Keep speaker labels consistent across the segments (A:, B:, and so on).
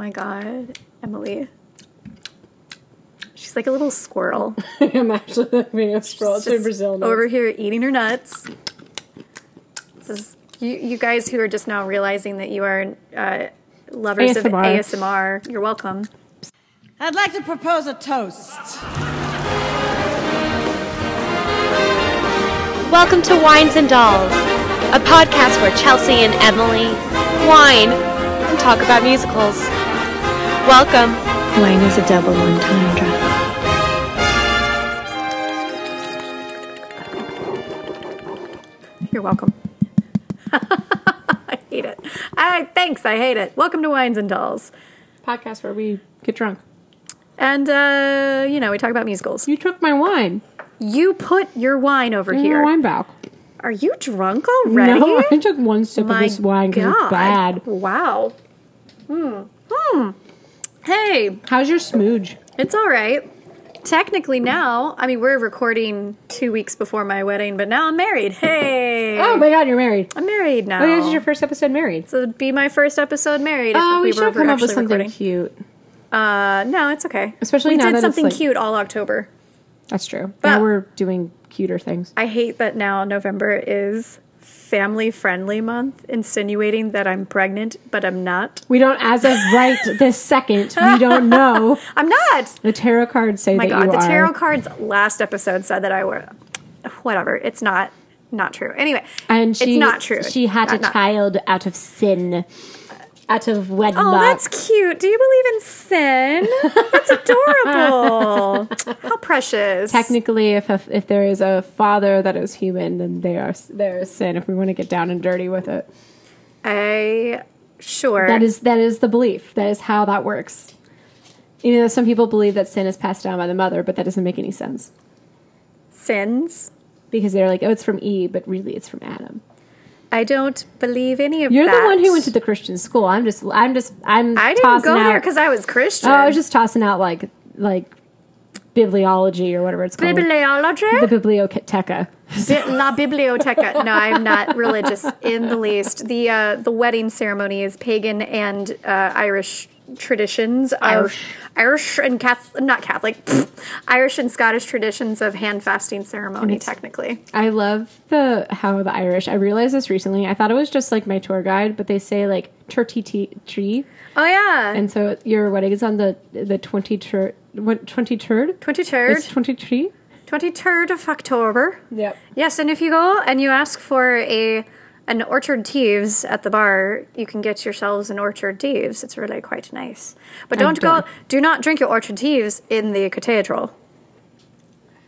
A: my god, Emily. She's like a little squirrel.
B: I'm actually being a scroll
A: Just
B: through Brazil. nuts.
A: over here eating her nuts. This is you, you guys who are just now realizing that you are uh, lovers of
B: ASMR.
A: ASMR. You're welcome.
C: I'd like to propose a toast.
D: Welcome to Wines and Dolls, a podcast where Chelsea and Emily wine and talk about musicals. Welcome.
E: Wine is a double entendre.
A: You're welcome. I hate it. I thanks. I hate it. Welcome to Wines and Dolls.
B: podcast where we get drunk.
A: And uh, you know, we talk about musicals.
B: You took my wine.
A: You put your wine over
B: Your
A: here.
B: wine back.
A: Are you drunk already?
B: No, I took one sip
A: My
B: of this wine because
A: God.
B: it's bad.
A: Wow. Hmm. Hmm. Hey,
B: How's your smooge?
A: it's all right. Technically now, I mean, we're recording two weeks before my wedding, but now I'm married. Hey.
B: Oh my god, you're married.
A: I'm married now.
B: Oh, this is your first episode married.
A: so it'd be my first episode married. if
B: Oh, we,
A: we
B: should
A: were
B: come up with something
A: recording.
B: cute.
A: Uh, no, it's okay.
B: Especially
A: we
B: now
A: did
B: that
A: something
B: like-
A: cute all October.
B: That's true.
A: But-
B: now we're doing cuter things.
A: I hate that now November is family friendly month, insinuating that I'm pregnant, but I'm not.
B: We don't, as of right this second, we don't know.
A: I'm not.
B: The tarot cards say
A: my
B: that
A: god,
B: you
A: the
B: are.
A: tarot cards last episode said that I were whatever. It's not not true. Anyway,
B: and she,
A: it's not true.
B: She had
A: Not-
B: a
A: not-
B: child out of sin, out of wedlock.
A: Oh, that's cute. Do you believe in sin? That's adorable. How precious.
B: Technically, if a, if there is a father that is human, then they are there is sin. If we want to get down and dirty with it,
A: I sure.
B: that is that is the belief. That is how that works. Even though some people believe that sin is passed down by the mother, but that doesn't make any sense
A: sins.
B: because they're like, oh, it's from Eve, but really it's from Adam.
A: I don't believe any of that.
B: You're the one who went to the Christian school. I'm just, I'm just, I'm.
A: I didn't
B: tossing
A: go there because I was Christian.
B: Oh, I was just tossing out like like bibliology or whatever it's called.
A: bibliology.
B: the biblioteca.
A: Bi- La biblioteca. No, I'm not religious in the least. The uh, the wedding ceremony is pagan and uh, Irish traditions of
B: Irish.
A: Irish and Catholic, not Catholic, pfft, Irish and Scottish traditions of hand fasting ceremony. Technically,
B: I love the how the Irish. I realized this recently. I thought it was just like my tour guide, but they say like tea tree,
A: oh yeah,
B: and so your wedding is on the the twenty what twenty third.
A: twenty third,
B: twenty three.
A: twenty third of October.
B: Yep.
A: Yes, and if you go and you ask for a an orchard teeves at the bar, you can get yourselves an orchard teeves. It's really quite nice. But don't go. Do not drink your orchard teeves in the cathedral.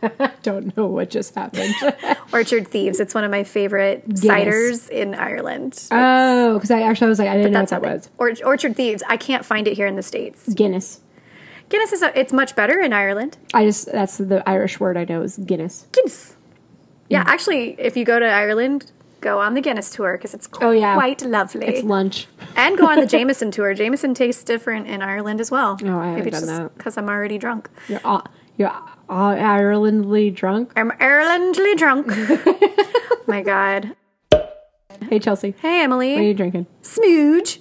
B: I Don't know what just happened.
A: Orchard Thieves. It's one of my favorite ciders in Ireland.
B: oh, because I actually was like I didn't know what that was.
A: Or- Orchard Thieves. I can't find it here in the states.
B: Guinness.
A: Guinness is a, it's much better in Ireland.
B: I just that's the Irish word I know is Guinness.
A: Guinness. Yeah, actually, if you go to Ireland, go on the Guinness tour because it's
B: Oh, yeah.
A: quite lovely.
B: It's lunch.
A: and go on the Jameson tour. Jameson tastes different in Ireland as well.
B: Oh, I haven't done that.
A: because I'm already drunk.
B: You're all, you're all Irelandly drunk.
A: I'm Irelandly drunk. My God.
B: Hey Chelsea,
A: Hey, Emily.
B: what are you drinking?
A: Smooge.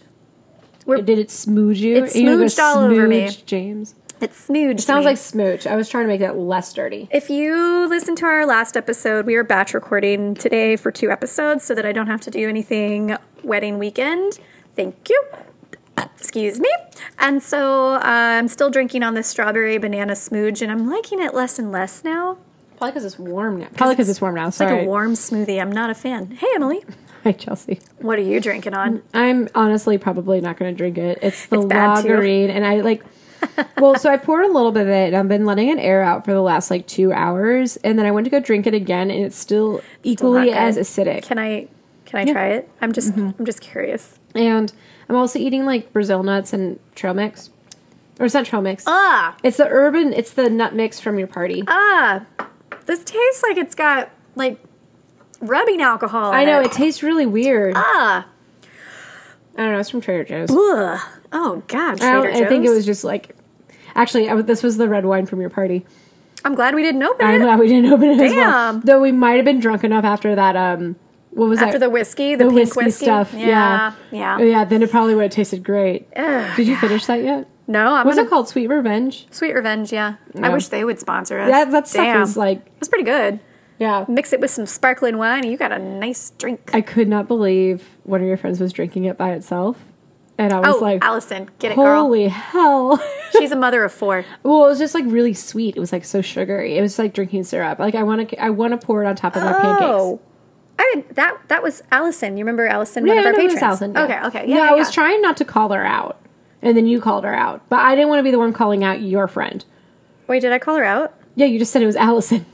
B: Did it smooge you?
A: It
B: Are you
A: all over me.
B: James.
A: It's smooge.
B: It sounds
A: me.
B: like smooch. I was trying to make that less dirty.
A: If you listen to our last episode, we are batch recording today for two episodes so that I don't have to do anything wedding weekend. Thank you. Excuse me. And so uh, I'm still drinking on this strawberry banana smooge, and I'm liking it less and less now.
B: Probably because it's warm now. Probably because it's, warm now.
A: It's
B: Sorry.
A: like a warm smoothie. I'm not a fan. Hey, Emily,
B: Hi Chelsea.
A: what are you drinking on?
B: I'm honestly probably not going to drink it. It's the
A: It's too.
B: and I like. Well, so I poured a little bit of it, and I've been letting it air out for the last like two hours, and then I went to go drink it again, and it's still equally
A: not
B: as acidic.
A: Can I can I try it? I'm just
B: Mm-hmm.
A: I'm just curious.
B: And I'm also eating like Brazil nuts and trail mix, or it's not trail mix.
A: Ah
B: It's the urban. It's the nut mix from your party.
A: ah, this tastes like it's got like rubbing alcohol. in
B: I know
A: it.
B: it tastes really weird.
A: Ah.
B: I don't know. It's from Trader Joe's.
A: Ugh. Oh God,
B: I,
A: Trader Joe's.
B: I think it was just like. Actually, I, this was the red wine from your party.
A: I'm glad we didn't open it.
B: I'm glad we didn't open it as well.
A: Damn.
B: Though we might have been drunk enough after that um What was
A: After
B: that?
A: the whiskey, the, pink
B: whiskey,
A: whiskey,
B: stuff.
A: Yeah,
B: Yeah.
A: yeah.
B: Oh, yeah, then it probably would have tasted great. Did you finish that yet?
A: No, I'm
B: What's
A: gonna
B: it called? Sweet Revenge.
A: Sweet Revenge. Yeah, I wish they would sponsor us.
B: That that stuff
A: Damn.
B: is like
A: It's pretty good.
B: yeah.
A: Mix it with some sparkling wine, and you got a nice drink.
B: I could not believe one of your friends was drinking it by itself, and I was
A: oh,
B: like,
A: Allison, get it, girl.
B: "Holy hell!"
A: She's a mother of four.
B: well, it was just like really sweet. It was like so sugary. It was like drinking syrup. Like I want to, I want to pour it on top of my oh. pancakes.
A: Oh, I didn't. That that was Allison. You remember Allison, one
B: Yeah,
A: of our
B: I know it was
A: patrons?
B: Allison, yeah.
A: Okay, okay. Yeah,
B: no,
A: yeah,
B: I was trying not to call her out, and then you called her out. But I didn't want to be the one calling out your friend.
A: Wait, did I call her out?
B: Yeah, you just said it was Allison.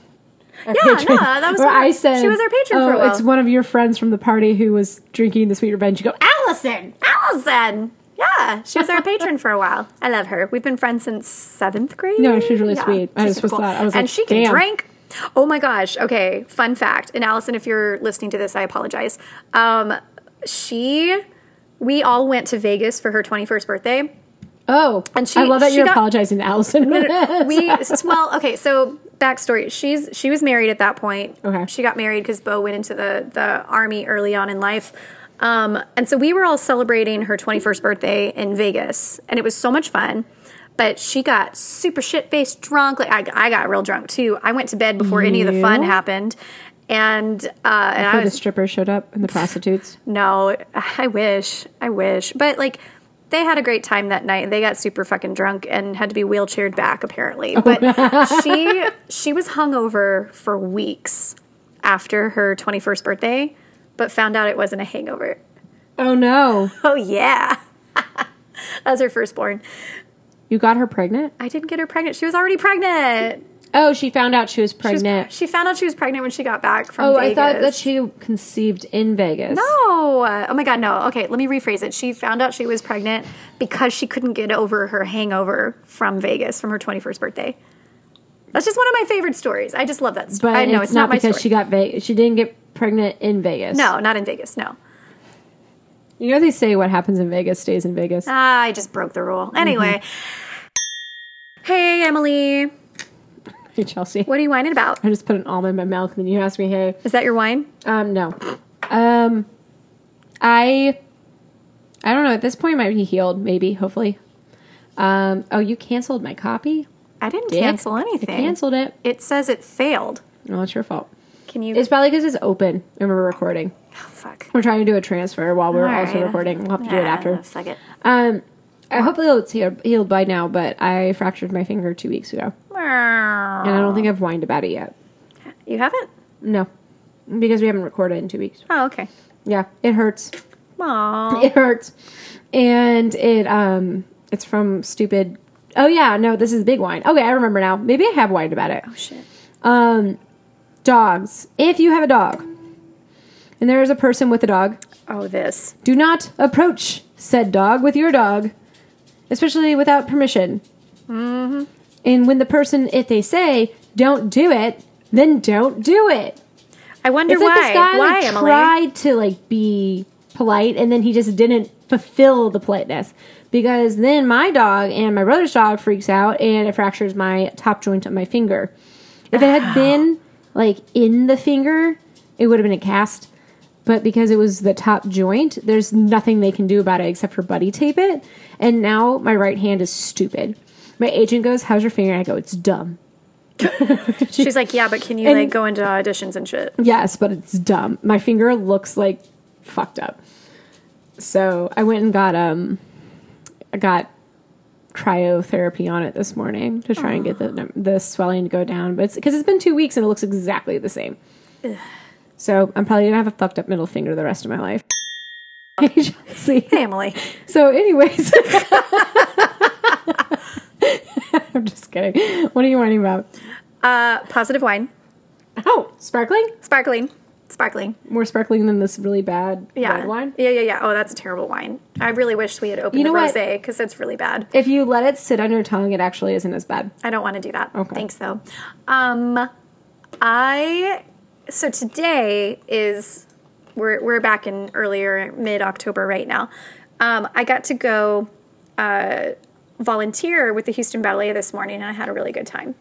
A: Yeah, no, that was
B: Or I said
A: she was our patron
B: oh,
A: for a oh, while."
B: It's one of your friends from the party who was drinking the sweet revenge. You go, Allison.
A: Allison. Yeah, she was our patron for a while. I love her. We've been friends since seventh grade.
B: No, she's really sweet. I was
A: super
B: thought- I was
A: and
B: like,
A: she can
B: damn.
A: drink. Oh my gosh. Okay, fun fact. And Allison, if you're listening to this, I apologize. Um, she, we all went to Vegas for her 21st birthday.
B: Oh,
A: And she-
B: I love that you're
A: got-
B: apologizing to Allison.
A: we well okay so backstory she's she was married at that point
B: Okay.
A: she got married because bo went into the the army early on in life um, and so we were all celebrating her 21st birthday in vegas and it was so much fun but she got super shit faced drunk like I, I got real drunk too i went to bed before any of the fun happened and uh, and I
B: Before the
A: was
B: strippers showed up and the prostitutes.
A: no, I wish. I wish. But like they had a great time that night. They got super fucking drunk and had to be wheelchaired back apparently. But she she was hungover for weeks after her 21st birthday, but found out it wasn't a hangover.
B: Oh no,
A: Oh yeah. that was her firstborn.
B: you got her pregnant?
A: I didn't get her pregnant. She was already pregnant.
B: Oh, she found out she was
A: She, was-
B: pregnant.
A: she found out she was pregnant when she got back from
B: oh,
A: Vegas.
B: I thought that she conceived in Vegas.
A: No. Oh my God, no. Okay, let me rephrase it. She found out she was pregnant because she couldn't get over her hangover from Vegas from her 21st birthday. That's just one of my favorite stories. I just love that story.
B: but
A: I know
B: it's,
A: it's,
B: not,
A: my
B: because
A: story.
B: she got Vegas. She didn't get pregnant in Vegas.
A: No, not in Vegas. No.
B: you know they say what happens in Vegas stays in Vegas.
A: Ah, I just broke the rule. Anyway. Hey, Emily.
B: Hey, Chelsea.
A: What are you whining about?
B: I just put an almond in my mouth, and then you asked me, "Hey,
A: Is that your wine?
B: Um, no. Um, I, I don't know. At this point, it might be healed. Maybe, hopefully. Um. Oh, you canceled my copy.
A: I didn't
B: Dick.
A: cancel
B: I
A: anything.
B: canceled it.
A: It says it failed.
B: No, it's your fault.
A: Can you?
B: It's probably because it's open and we're recording.
A: oh, fuck.
B: We're trying to do a transfer while we're
A: All
B: also
A: right.
B: recording. We'll have to do it
A: Ah,
B: after.
A: Fuck it.
B: Um, I hopefully it's healed, healed by now, but I fractured my finger two weeks ago, and I don't think I've whined about it yet.
A: You haven't?
B: No, because we haven't recorded in two weeks.
A: Oh, okay.
B: Yeah, it hurts.
A: Aww.
B: it hurts and it um it's from stupid oh yeah no this is big wine okay i remember now maybe i have whined about it
A: Oh, shit.
B: um dogs if you have a dog and there is a person with a dog
A: Oh, this.
B: do not approach said dog with your dog especially without permission mm-hmm. and when the person if they say don't do it then don't do it
A: I wonder
B: it's
A: why.
B: like this guy
A: why,
B: like, tried to like be polite, and then he just didn't fulfill the politeness. Because then my dog and my brother's dog freaks out, and it fractures my top joint of my finger. If it had been like in the finger, it would have been a cast. But because it was the top joint, there's nothing they can do about it except for buddy tape it. And now my right hand is stupid. My agent goes, "How's your finger?" And I go, "It's dumb."
A: She's like, yeah, but can you
B: And-
A: like go into auditions and shit?
B: Yes, but it's dumb. My finger looks like fucked up. So I went and got um, I got cryotherapy on it this morning to try and get the the swelling to go down. But it's because it's been two weeks and it looks exactly the same. So I'm probably gonna have a fucked up middle finger the rest of my life. Hey, Chelsea.
A: Hey, Emily.
B: So, anyways, I'm just kidding. What are you whining about?
A: Uh, positive wine,
B: Oh, sparkling.
A: sparkling, sparkling.
B: More sparkling than this really bad
A: Yeah,
B: red wine.
A: Yeah, yeah, yeah. Oh, that's a terrible wine. I really wish we had opened
B: You know
A: the rosé because it's really bad.
B: If you let it sit on your tongue, it actually isn't as bad.
A: I don't want to do that.
B: Okay.
A: Thanks though. Um, I so today is we're we're back in earlier mid October right now. Um, I got to go uh, volunteer with the Houston Ballet this morning and I had a really good time.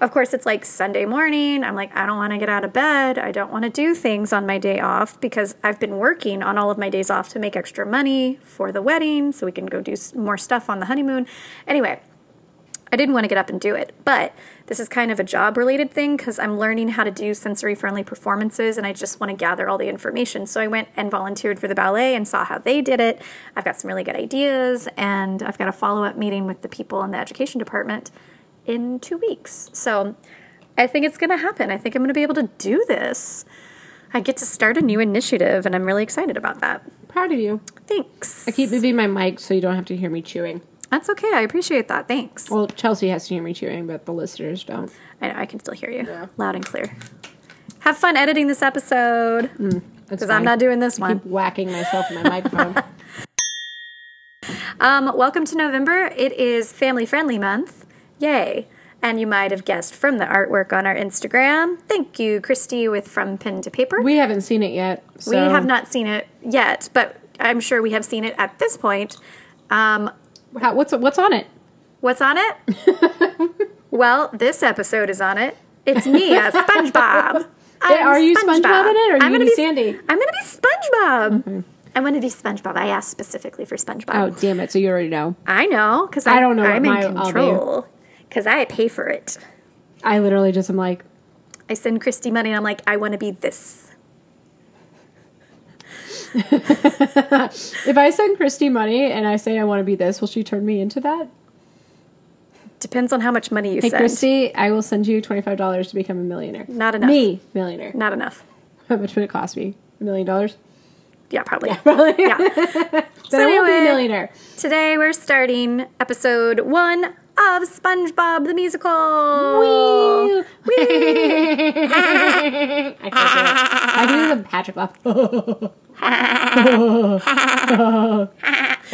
A: Of course, it's like Sunday morning. I'm like, I don't want to get out of bed. I don't want to do things on my day off because I've been working on all of my days off to make extra money for the wedding so we can go do more stuff on the honeymoon. Anyway, I didn't want to get up and do it, but this is kind of a job related thing because I'm learning how to do sensory friendly performances and I just want to gather all the information. So I went and volunteered for the ballet and saw how they did it. I've got some really good ideas and I've got a follow up meeting with the people in the education department in two weeks. So I think it's going to happen. I think I'm going to be able to do this. I get to start a new initiative and I'm really excited about that.
B: Proud of you.
A: Thanks.
B: I keep moving my mic so you don't have to hear me chewing.
A: That's okay. I appreciate that. Thanks.
B: Well, Chelsea has to hear me chewing, but the listeners don't.
A: I know, I can still hear you
B: Yeah.
A: loud and clear. Have fun editing this episode because I'm not doing this
B: Keep
A: one.
B: whacking myself in my microphone.
A: Um, welcome to November. It is family friendly month. Yay. And you might have guessed from the artwork on our Instagram. Thank you, Christy, with From Pen to Paper.
B: we haven't seen it yet. So
A: We have not seen it yet, but I'm sure we have seen it at this point. Um,
B: How, what's what's on it?
A: what's on it? well, this episode is on it. It's me SpongeBob. I'm
B: are you SpongeBob in it, or are you
A: I'm
B: gonna
A: gonna
B: be Sandy?
A: I'm gonna be SpongeBob. Mm-hmm. I'm gonna be SpongeBob. I asked specifically for SpongeBob.
B: Oh, damn it! So you already know.
A: I know because
B: I don't know
A: I'm in
B: I'll
A: control because I pay for it.
B: I literally just am like,
A: I send Christy money and I'm like, I want to be this.
B: If I send Christy money and I say I want to be this, will she turn me into that?
A: Depends on how much money you
B: Hey,
A: send.
B: Christy, I will send you twenty five dollars to become a millionaire.
A: Not enough.
B: Me, millionaire.
A: Not enough.
B: How much would it cost me? A million dollars?
A: Yeah, probably.
B: Probably.
A: Yeah.
B: Then
A: So
B: I won't be a millionaire.
A: Today we're starting episode one of SpongeBob the Musical.
B: Woo! I can't do. I can do the Patrick laugh. Okay,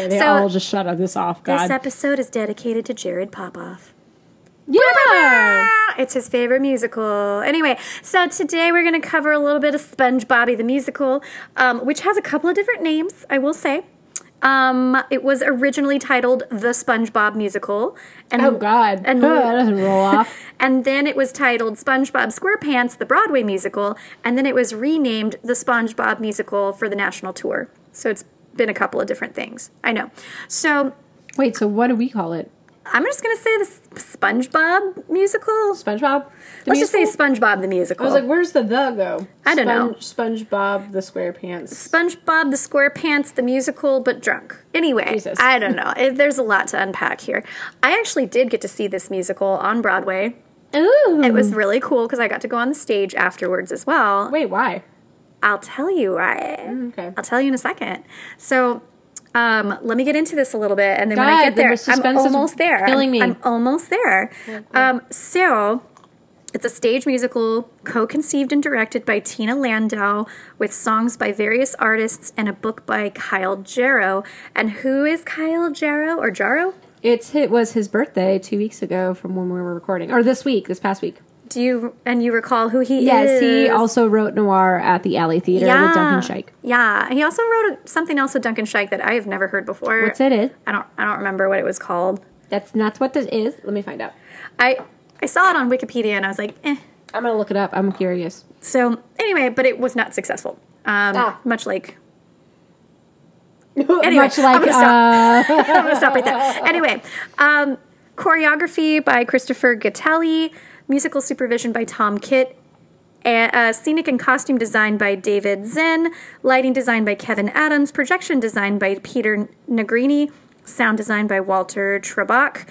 B: they
A: So-
B: all just shut this off.
A: This episode is dedicated to Jared Popoff.
B: yeah.
A: It's his favorite musical. Anyway, so today we're going to cover a little bit of SpongeBobby the musical, um, which has a couple of different names, I will say. Um, it was originally titled The SpongeBob Musical. And,
B: Oh God.
A: And,
B: that doesn't roll off.
A: and then it was titled SpongeBob SquarePants, the Broadway musical. And then it was renamed The SpongeBob Musical for the national tour. So it's been a couple of different things. I know. So
B: Wait. So what do we call it?
A: I'm just going to say the S- SpongeBob musical.
B: SpongeBob.
A: Let's just say? SpongeBob the musical.
B: I was like, where's the the go?
A: I don't know.
B: SpongeBob the SquarePants.
A: SpongeBob the SquarePants the musical, but drunk. Anyway,
B: Jesus.
A: I don't know. It, there's a lot to unpack here. I actually did get to see this musical on Broadway.
B: Ooh.
A: It was really cool because I got to go on the stage afterwards as well.
B: Wait, why?
A: I'll tell you why.
B: Mm, okay.
A: I'll tell you in a second. So, um, let me get into this a little bit, and then when I get
B: the
A: there, I'm almost there.
B: killing
A: I'm. I'm almost there. Um, so, it's a stage musical co-conceived and directed by Tina Landau, with songs by various artists and a book by Kyle Jarrow. And who is Kyle Jarrow or Jarrow?
B: It's it was his birthday two weeks ago from when we were recording, or this week, this past week.
A: Do you and you recall who he
B: Yes,
A: is?
B: he also wrote Noir at the Alley Theater with Duncan Sheik.
A: Yeah, he also wrote something else with Duncan Sheik that I have never heard before.
B: What's it? Is
A: I don't I don't remember what it was called.
B: that's not what this is. Let me find out.
A: I I saw it on Wikipedia and I was like, eh.
B: I'm gonna look it up. I'm curious.
A: So anyway, but it was not successful. Um,
B: Ah.
A: Much like
B: Anyway, Much like I'm
A: gonna
B: uh,
A: I'm gonna stop right there. Anyway, um, choreography by Christopher Gattelli, musical supervision by Tom Kitt, a- uh, scenic and costume design by David Zinn, lighting design by Kevin Adams, projection design by Peter Negrini, sound design by Walter Trarbach,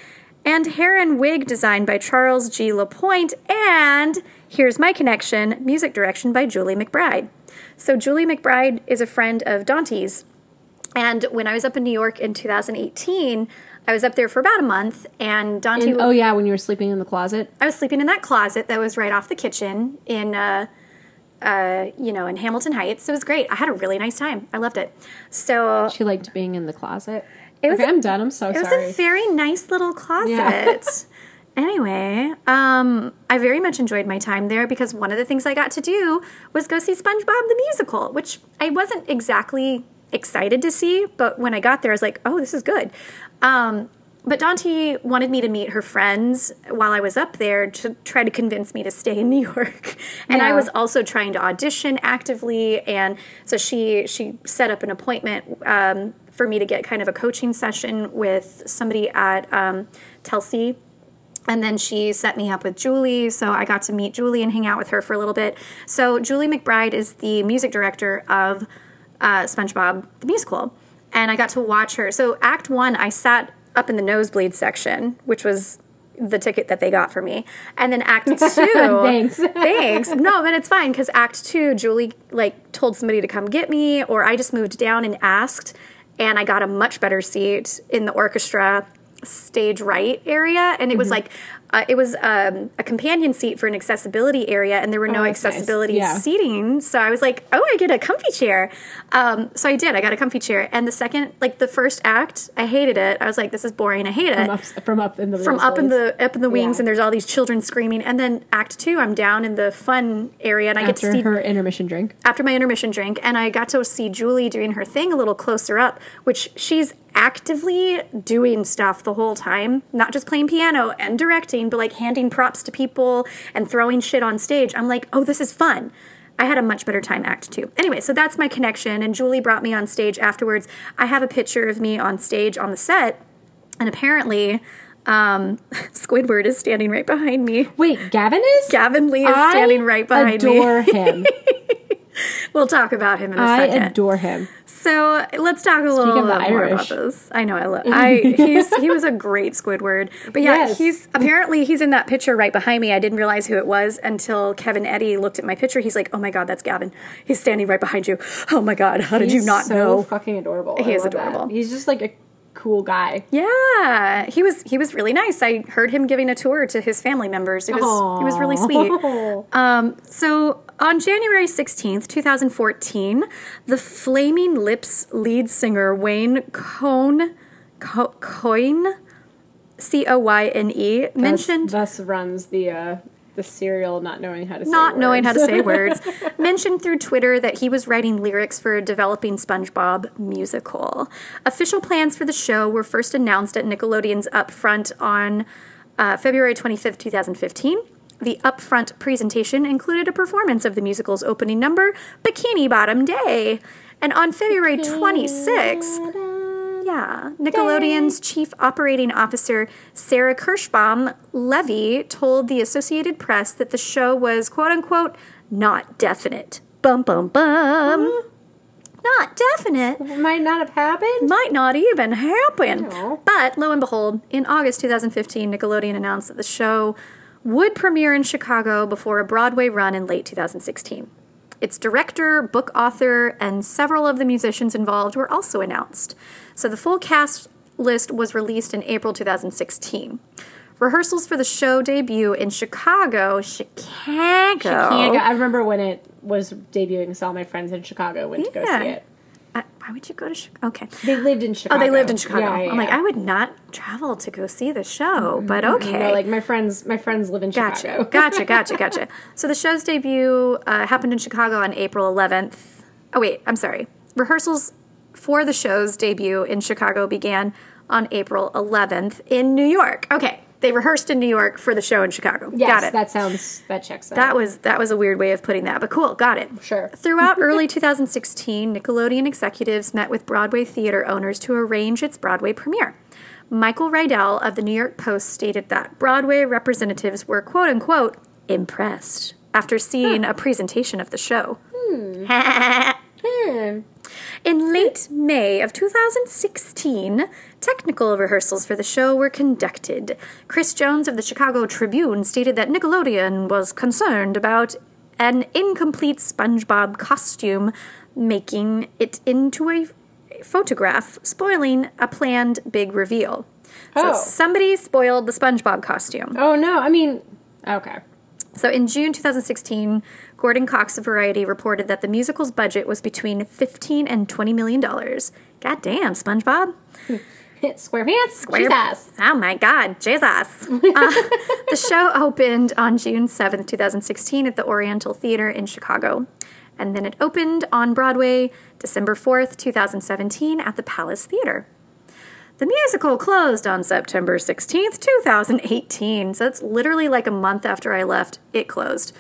A: and hair and wig design by Charles G. Lapointe, and here's my connection, music direction by Julie McBride. So Julie McBride is a friend of Dante's, and when I was up in New York in 2018, I was up there for about a month, and Dante.
B: and- oh yeah, when you were sleeping in the closet.
A: I was sleeping in that closet that was right off the kitchen in, uh, uh, you know, in Hamilton Heights. It was great. I had a really nice time. I loved it. So
B: She liked being in the closet.
A: It was
B: okay,
A: a-
B: I'm done. I'm so sorry.
A: it was a very nice little closet.
B: Yeah.
A: anyway, um, I very much enjoyed my time there because one of the things I got to do was go see SpongeBob the musical, which I wasn't exactly excited to see, but when I got there, I was like, "Oh, this is good." Um, but Dante wanted me to meet her friends while I was up there to try to convince me to stay in New York. And I was also trying to audition actively, and so she she set up an appointment um, for me to get kind of a coaching session with somebody at um, Telsey. And then she set me up with Julie, so I got to meet Julie and hang out with her for a little bit. So Julie McBride is the music director of uh, SpongeBob the musical, and I got to watch her. So Act One, I sat up in the nosebleed section, which was the ticket that they got for me, and then Act Two.
B: Thanks.
A: Thanks. No, but it's fine because Act Two, Julie like told somebody to come get me, or I just moved down and asked, and I got a much better seat in the orchestra stage right area, and it was like. Uh, it was um, a companion seat for an accessibility area, and there were no
B: Oh, that's nice.
A: accessibility
B: Yeah.
A: seating. So I was like, "Oh, I get a comfy chair." Um, so I did. I got a comfy chair, and the second, like the first act, I hated it. I was like, "This is boring. I hate it."
B: From up, from up in the
A: from up in the up in the wings
B: Yeah.
A: and there's all these children screaming and then act two i'm down in the fun area and i get to see
B: her intermission drink.
A: after my intermission drink and i got to see julie doing her thing a little closer up which she's actively doing stuff the whole time not just playing piano and directing but like handing props to people and throwing shit on stage i'm like oh this is fun I had a much better time act two. Anyway, so that's my connection. And Julie brought me on stage afterwards. I have a picture of me on stage on the set, and apparently, um, Squidward is standing right behind me.
B: Wait, Gavin is?
A: Gavin Lee is
B: I
A: standing right behind
B: adore
A: me.
B: Adore him.
A: We'll talk about him in a
B: I
A: second.
B: adore him.
A: so let's talk a little
B: of the
A: bit more about this. I know I love. I he's he was a great Squidward, but yeah,
B: Yes.
A: he's apparently he's in that picture right behind me. I didn't realize who it was until Kevin Eddy looked at my picture. He's like, "Oh my god, that's Gavin. He's standing right behind you. Oh my god, how did you not
B: so
A: know?"
B: fucking adorable.
A: He
B: I
A: is
B: love that.
A: adorable.
B: He's just like a cool guy.
A: Yeah, he was he was really nice. I heard him giving a tour to his family members. It was it was really sweet. Um, so on January 16th, 2014, the Flaming Lips lead singer Wayne Cohn, Co- Coyne, C O Y N E, mentioned
B: Thus, thus runs the uh, the serial not knowing how to say
A: not knowing how to say words, mentioned through Twitter that he was writing lyrics for a developing SpongeBob musical. Official plans for the show were first announced at Nickelodeon's Upfront on uh, February 25th, 2015. The upfront presentation included a performance of the musical's opening number, Bikini Bottom Day. And on February 26th, yeah, Nickelodeon's chief operating officer, Sarah Kirschbaum Levy, told the Associated Press that the show was quote unquote not definite. Bum bum bum. Not definite.
B: Might not have happened.
A: Might not even happen.
B: No.
A: But lo and behold, in August 2015, Nickelodeon announced that the show would premiere in Chicago before a Broadway run in late 2016. Its director, book author, and several of the musicians involved were also announced. So the full cast list was released in April 2016. Rehearsals for the show debut in Chicago, Chicago.
B: Can't I remember when it was debuting. Saw my friends in Chicago went to go see it.
A: Why would you go to Chicago? Okay.
B: They lived in Chicago.
A: Oh, they lived in Chicago.
B: Yeah, yeah,
A: I'm like. I would not travel to go see the show, but okay.
B: No, like my friends, my friends live in
A: Gotcha,
B: Chicago.
A: gotcha, gotcha, gotcha. So the show's debut uh, happened in Chicago on April 11th. Oh wait, I'm sorry. Rehearsals for the show's debut in Chicago began on April 11th in New York. Okay, they rehearsed in New York for the show in Chicago.
B: Yes,
A: got it.
B: that sounds that checks out.
A: That was that was a weird way of putting that, but cool, got it.
B: Sure.
A: Throughout early 2016, Nickelodeon executives met with Broadway theater owners to arrange its Broadway premiere. Michael Riedel of the New York Post stated that Broadway representatives were quote unquote impressed after seeing a presentation of the show.
B: Hmm. Hmm.
A: In late May of 2016, technical rehearsals for the show were conducted. Chris Jones of the Chicago Tribune stated that Nickelodeon was concerned about an incomplete SpongeBob costume making it into a photograph, spoiling a planned big reveal. So
B: Oh.
A: somebody spoiled the SpongeBob costume.
B: Oh no, I mean, okay.
A: So in June 2016, Gordon Cox of Variety reported that the musical's budget was between 15 and 20 million dollars. God damn, SpongeBob.
B: Square pants. Jesus.
A: Oh my God, Jesus. Uh, the show opened on June 7th, 2016 at the Oriental Theater in Chicago. And then it opened on Broadway December 4th, 2017 at the Palace Theater. The musical closed on September 16th, 2018. So it's literally like a month after I left, it closed.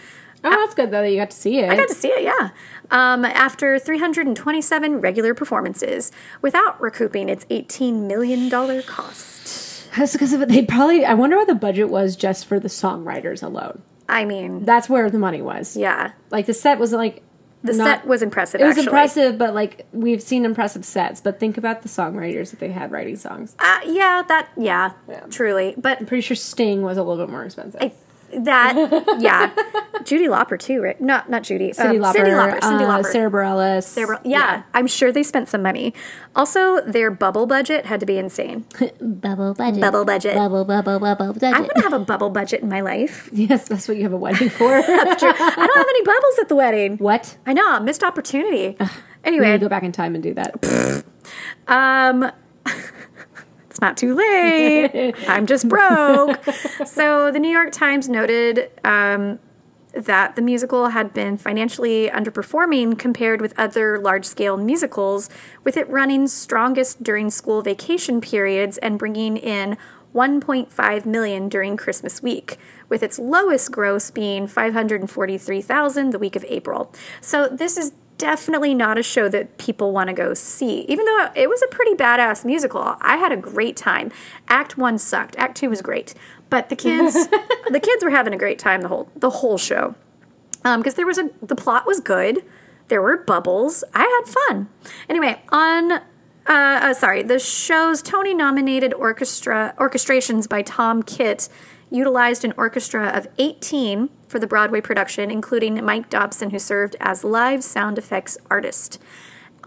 B: Oh, that's good though that you got to see it.
A: I got to see it, yeah. Um, after 327 regular performances, without recouping its $18 million cost.
B: That's because of it. They probably. I wonder what the budget was just for the songwriters alone.
A: I mean,
B: That's where the money was.
A: yeah.
B: Like the set was like
A: The
B: not-
A: set was impressive,
B: It was
A: actually.
B: impressive, but like we've seen impressive sets. But think about the songwriters that they had writing songs.
A: Uh, yeah, that, yeah,
B: Yeah.
A: truly. But
B: I'm pretty sure Sting was a little bit more expensive.
A: I, that, yeah. Judy Lauper, too, right? Not, not Judy.
B: Cyndi
A: um,
B: Lauper,
A: Cyndi Lauper. Cyndi
B: uh,
A: Lauper.
B: Sarah Bareilles.
A: Sarah- yeah, I'm sure they spent some money. Also, their bubble budget had to be insane.
E: Bubble budget.
A: Bubble budget.
E: Bubble, bubble, bubble budget.
A: I want to have a bubble budget in my life.
B: Yes, that's what you have a wedding for.
A: That's true. I don't have any bubbles at the wedding.
B: what?
A: I know, missed opportunity.
B: Need
A: Anyway,
B: go back in time and do that.
A: Um, it's not too late. I'm just broke. so the New York Times noted um, that the musical had been financially underperforming compared with other large-scale musicals, with it running strongest during school vacation periods and bringing in 1.5 million during Christmas week, with its lowest gross being 543,000 the week of April. So this is definitely not a show that people want to go see. Even though it was a pretty badass musical, I had a great time. Act 1 sucked. Act 2 was great. But the kids the kids were having a great time the whole the whole show. Um because there was a the plot was good. There were bubbles. I had fun. Anyway, on uh, uh, sorry, the show's Tony nominated orchestra orchestrations by Tom Kitt utilized an orchestra of 18 for the Broadway production, including Mike Dobson, who served as live sound effects artist.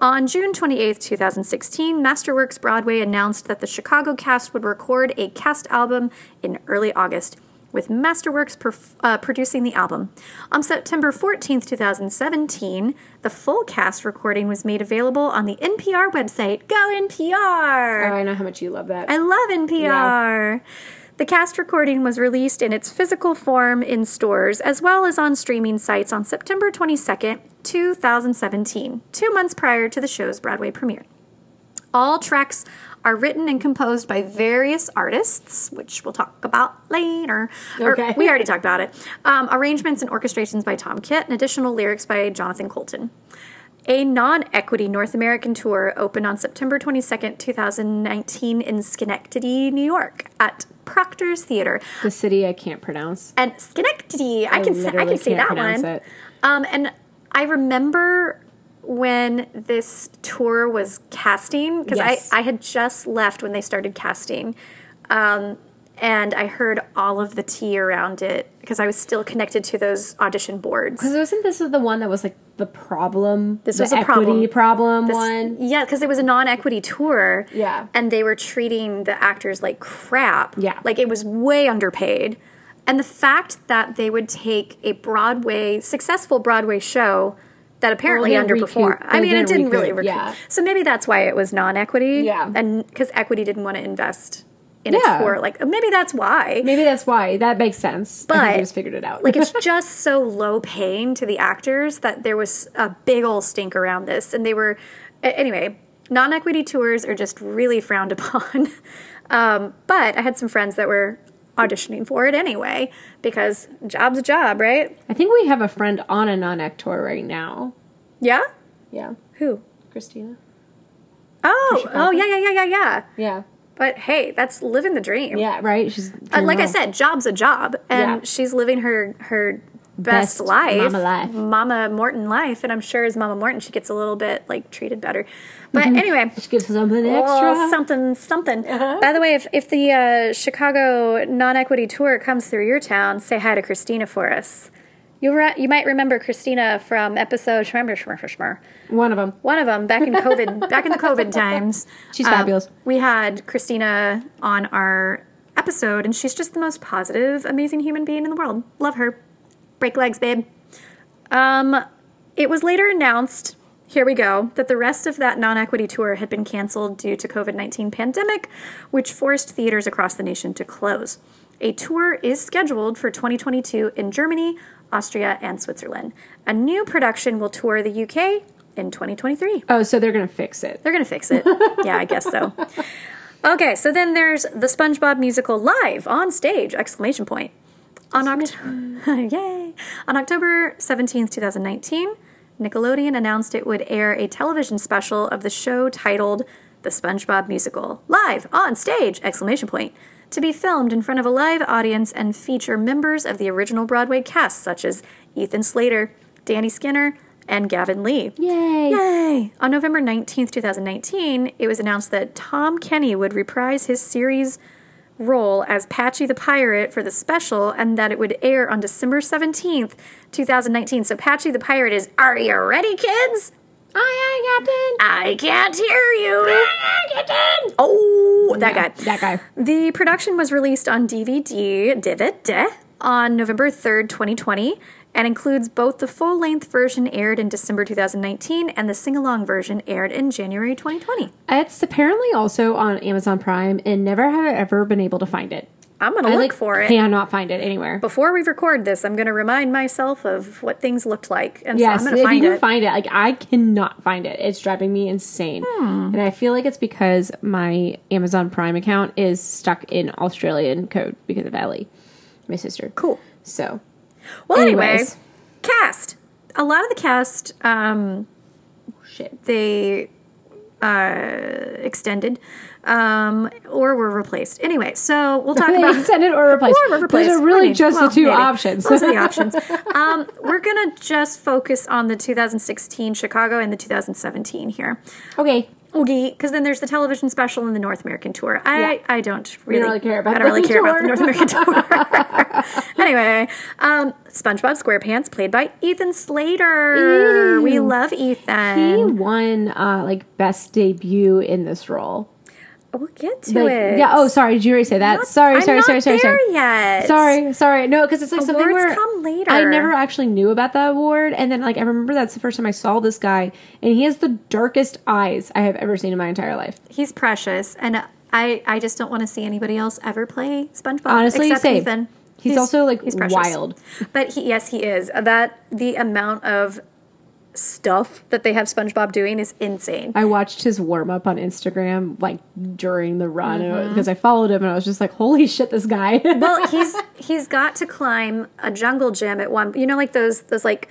A: On June 28, 2016, Masterworks Broadway announced that the Chicago cast would record a cast album in early August, with Masterworks perf- uh, producing the album. On September 14, 2017, the full cast recording was made available on the NPR website. Go NPR!
B: Oh, I know how much you love that.
A: I love NPR. The cast recording was released in its physical form in stores as well as on streaming sites on September 22nd, 2017, two months prior to the show's Broadway premiere. All tracks are written and composed by various artists, which we'll talk about later. Or,
B: Okay.
A: we already talked about it. Um, arrangements and orchestrations by Tom Kitt, and additional lyrics by Jonathan Coulton. A non equity North American tour opened on September 22nd, 2019, in Schenectady, New York, at Proctor's Theater.
B: the city I can't pronounce.
A: And Schenectady, I, can say, I can say that one. Um, and I remember when this tour was casting because
B: Yes.
A: I, I had just left when they started casting. Um, and I heard all of the tea around it because I was still connected to those audition boards.
B: Because wasn't this the one that was like the problem?
A: This
B: the
A: was a
B: equity
A: problem.
B: problem
A: This-
B: one.
A: Yeah, because it was a non-equity tour.
B: Yeah.
A: and they were treating the actors like crap.
B: Yeah.
A: like it was way underpaid. And the fact that they would take a Broadway successful Broadway show that apparently
B: Well,
A: underperformed.
B: recoup-
A: I mean, it
B: didn't
A: didn't really
B: recoup,
A: recoup.
B: yeah.
A: So maybe that's why it was non-equity.
B: Yeah.
A: and because equity didn't want to invest in
B: Yeah.
A: a tour, like maybe that's why.
B: Maybe that's why. That makes sense.
A: But,
B: they just figured it out.
A: like it's just so low paying to the actors that there was a big old stink around this and they were anyway non-equity tours are just really frowned upon um, but i had some friends that were auditioning for it anyway because job's a job right
B: I think we have a friend on a non-act tour right now.
A: yeah
B: Yeah,
A: who
B: Christina.
A: oh oh yeah yeah yeah yeah yeah
B: Yeah,
A: but hey that's living the dream
B: yeah, right. She's
A: Uh, like I said, job's a job, and
B: Yeah.
A: she's living her her best,
B: Best
A: life,
B: mama life.
A: Mama Morton life. And I'm sure as Mama Morton, she gets a little bit like treated better. But anyway,
B: She gives something
A: oh,
B: extra.
A: something, something. By the way, if if the uh, Chicago non-equity tour comes through your town, say hi to Christina for us. You re- you might remember Christina from episode Shmur Shmur Shmur.
B: One of them.
A: One of them back in COVID, back in the COVID times.
B: She's
A: um,
B: fabulous.
A: We had Christina on our episode, and she's just the most positive, amazing human being in the world. Love her. Break legs, babe. Um, it was later announced. Here we go. That the rest of that non-equity tour had been canceled due to COVID-19 pandemic, which forced theaters across the nation to close. A tour is scheduled for 2022 in Germany, Austria, and Switzerland. A new production will tour the UK in 2023.
B: Oh, so they're gonna fix it.
A: They're going to fix it. yeah, I guess so. Okay, so then there's the SpongeBob musical live on stage! Exclamation point. On October, yay! On October seventeenth, two thousand nineteen, Nickelodeon announced it would air a television special of the show titled "The SpongeBob Musical live on stage!" Exclamation point. To be filmed in front of a live audience and feature members of the original Broadway cast, such as Ethan Slater, Danny Skinner, and Gavin Lee.
B: Yay.
A: Yay! On November 19th, 2019, it was announced that Tom Kenny would reprise his series role as Patchy the Pirate for the special and that it would air on December 17th, 2019. So Patchy the Pirate is Are you ready, kids?
B: Aye, aye,
A: I can't hear you. captain Oh, that guy.
B: That guy.
A: The production was released on DVD, DVD on November 3rd, 2020, and includes both the full length version aired in December 2019 and the sing along version aired in January 2020.
B: It's apparently also on Amazon Prime, and never have I ever been able to find it.
A: I'm going to look
B: like
A: for it.
B: Cannot find it anywhere.
A: Before we record this, I'm going to remind myself of what things looked like. And
B: Yes,
A: so I'm going
B: if
A: to find
B: you can
A: it.
B: find it, like I cannot find it. It's driving me insane,
A: Hmm.
B: and I feel like it's because my Amazon Prime account is stuck in Australian code because of Ellie, my sister.
A: cool.
B: So,
A: Well, anyway,
B: Anyways.
A: cast. A lot of the cast, um,
B: shit.
A: they uh, extended um, or were replaced. Anyway, so we'll talk about
B: extended or replaced.
A: Or replaced.
B: Those are really just
A: Well,
B: the two
A: maybe.
B: options.
A: Those are the options. Um, we're gonna just focus on the 2016 Chicago and the 2017 here.
B: okay.
A: Okay, because then there's the television special and the North American tour. I
B: Yeah.
A: I don't really,
B: really care about
A: I don't really
B: the
A: care about the. North American tour. anyway, um, SpongeBob SquarePants played by Ethan Slater.
B: Ew.
A: We love Ethan.
B: He won uh, like best debut in this role.
A: We'll get to
B: Like,
A: it.
B: yeah. Oh, sorry. Did you already say that? sorry,
A: I'm
B: sorry,
A: not
B: sorry, sorry,
A: there
B: sorry.
A: yet.
B: Sorry, sorry. No, because it's like something
A: Awards
B: where
A: come later.
B: I never actually knew about that award, and then like I remember that's the first time I saw this guy, and he has the darkest eyes I have ever seen in my entire life.
A: He's precious, and I I just don't want to see anybody else ever play SpongeBob.
B: Honestly,
A: except
B: same.
A: Ethan.
B: He's also, like, he's wild.
A: But he, yes, he is. That the amount of stuff that they have SpongeBob doing is insane.
B: I watched his warm up on Instagram like during the run
A: Mm-hmm.
B: because I followed him, and I was just like, "Holy shit, this guy!"
A: well, he's he's got to climb a jungle gym at one. You know, like those those like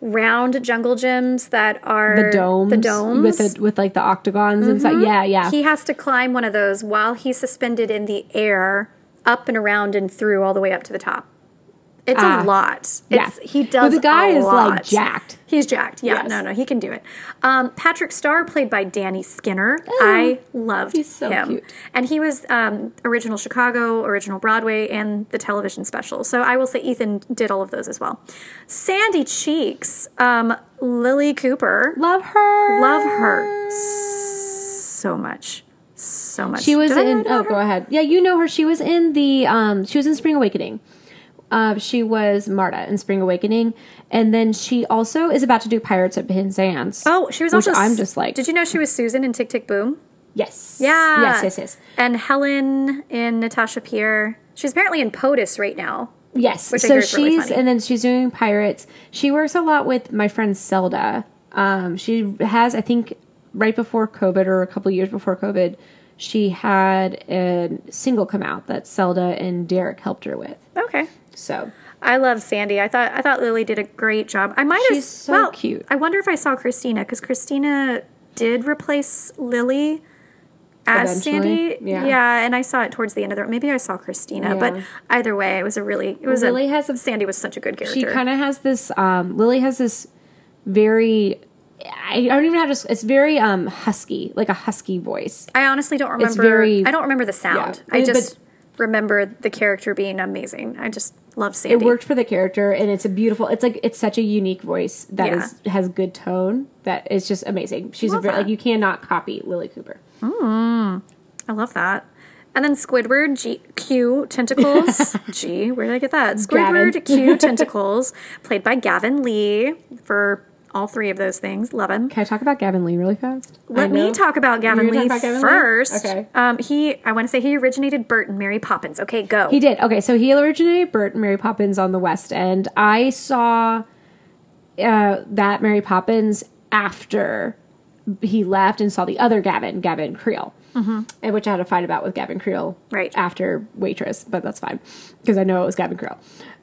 A: round jungle gyms that are
B: the domes,
A: The domes
B: with the, with like the octagons inside. Yeah, yeah.
A: He has to climb one of those while he's suspended in the air, up and around and through all the way up to the top. It's
B: Ah.
A: a lot.
B: Yeah.
A: It's, he
B: But
A: does.
B: the guy
A: a
B: is, like, jacked.
A: He's jacked. Yeah,
B: Yes.
A: no, no, he can do it. Um, Patrick Star, played by Danny Skinner. I loved
B: Oh, he's so
A: him,
B: cute.
A: and he was um, original Chicago, original Broadway, and the television special. So I will say Ethan did all of those as well. Sandy Cheeks, um, Lilli Cooper,
B: Love her.
A: love her so much, so much.
B: She was
A: Did
B: in. Oh,
A: her?
B: go ahead. Yeah, you know her. She was in the. Um, she was in Spring Awakening. Uh, she was Marta in Spring Awakening, and then she also is about to do Pirates of Penzance.
A: Oh, she was
B: which
A: also.
B: I'm just like.
A: Did you know she was Susan in Tick Tick Boom?
B: Yes.
A: Yeah.
B: Yes. Yes. Yes.
A: And Helen in Natasha Pierre. She's apparently in POTUS right now.
B: Yes.
A: Which I
B: so
A: really
B: she's
A: funny.
B: and then she's doing pirates. She works a lot with my friend Zelda. Um, she has, I think, right before COVID or a couple years before COVID, she had a single come out that Zelda and Derek helped her with.
A: Okay.
B: So
A: I love Sandy. I thought I thought Lilli did a great job. I might have.
B: So
A: well,
B: cute.
A: I wonder if I saw Christina because Christina did replace Lilli as
B: Eventually,
A: Sandy.
B: yeah.
A: yeah, and I saw it towards the end of the. Maybe I saw Christina,
B: Yeah.
A: but either way, it was a really. It was
B: Lilli
A: a,
B: has a-
A: Sandy was such a good character.
B: she kind of has this. Um, Lilli has this very. I don't even know how to. s- It's very um husky, like a husky voice.
A: I honestly don't remember.
B: It's very-
A: I don't remember the sound.
B: Yeah.
A: I
B: But-
A: just remember the character being amazing. I just love Sandy.
B: It worked for the character, and it's a beautiful. It's like it's such a unique voice that
A: Yeah.
B: is has good tone. That is just amazing. She's a
A: Love
B: very,
A: that.
B: like you cannot copy Lilli Cooper. Mm.
A: I love that. And then Squidward G- Q tentacles. G, where did I get that? Squidward
B: Gavin.
A: Q tentacles, played by Gavin Lee for all three of those things. Love him.
B: Can I talk about Gavin Lee really fast?
A: Let me talk about Gavin Lee
B: about Gavin Lee?
A: first.
B: Okay.
A: Um, he, I want to say he originated Bert and Mary Poppins. Okay, go.
B: He did. Okay, so he originated Bert and Mary Poppins on the West End. I saw uh, that Mary Poppins after he left and saw the other Gavin, Gavin Creel, and which I had a fight about with Gavin Creel
A: Right.
B: after Waitress, but that's fine because I know it was Gavin Creel.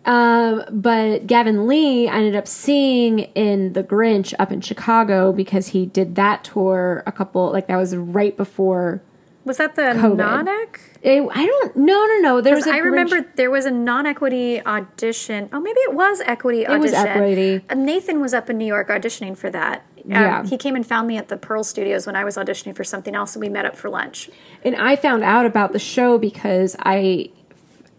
B: Um, but Gavin Lee I ended up seeing in The Grinch up in Chicago because he did that tour a couple like that was right before.
A: Was that the
B: COVID.
A: non-ec?
B: It, I don't. No, no, no. There was.
A: I
B: Grinch-
A: remember there was a non-equity audition. Oh, maybe it was equity audition.
B: It was equity.
A: Uh, Nathan was up in New York auditioning for that. Um,
B: Yeah.
A: He came and found me at the Pearl Studios when I was auditioning for something else, and we met up for lunch.
B: And I found out about the show because I,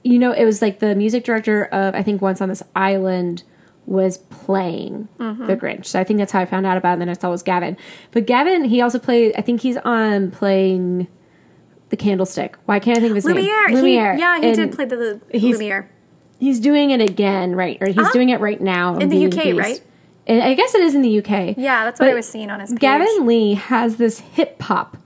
B: you know, it was like the music director of I think Once on This Island was playing
A: Mm-hmm.
B: the Grinch. So I think that's how I found out about it. And then I saw it was Gavin. But Gavin, he also played. I think he's on playing the Candlestick. Why can't I think of his
A: Lumiere.
B: name? Lumiere.
A: He, yeah, he
B: And
A: did play the, the
B: he's-
A: Lumiere.
B: He's doing it again, right? Or he's
A: Uh-huh.
B: doing it right now
A: In the UK,
B: Beast.
A: right?
B: And I guess it is in the UK.
A: Yeah, that's what I was seeing on his page.
B: Gavin Lee has this hip hop.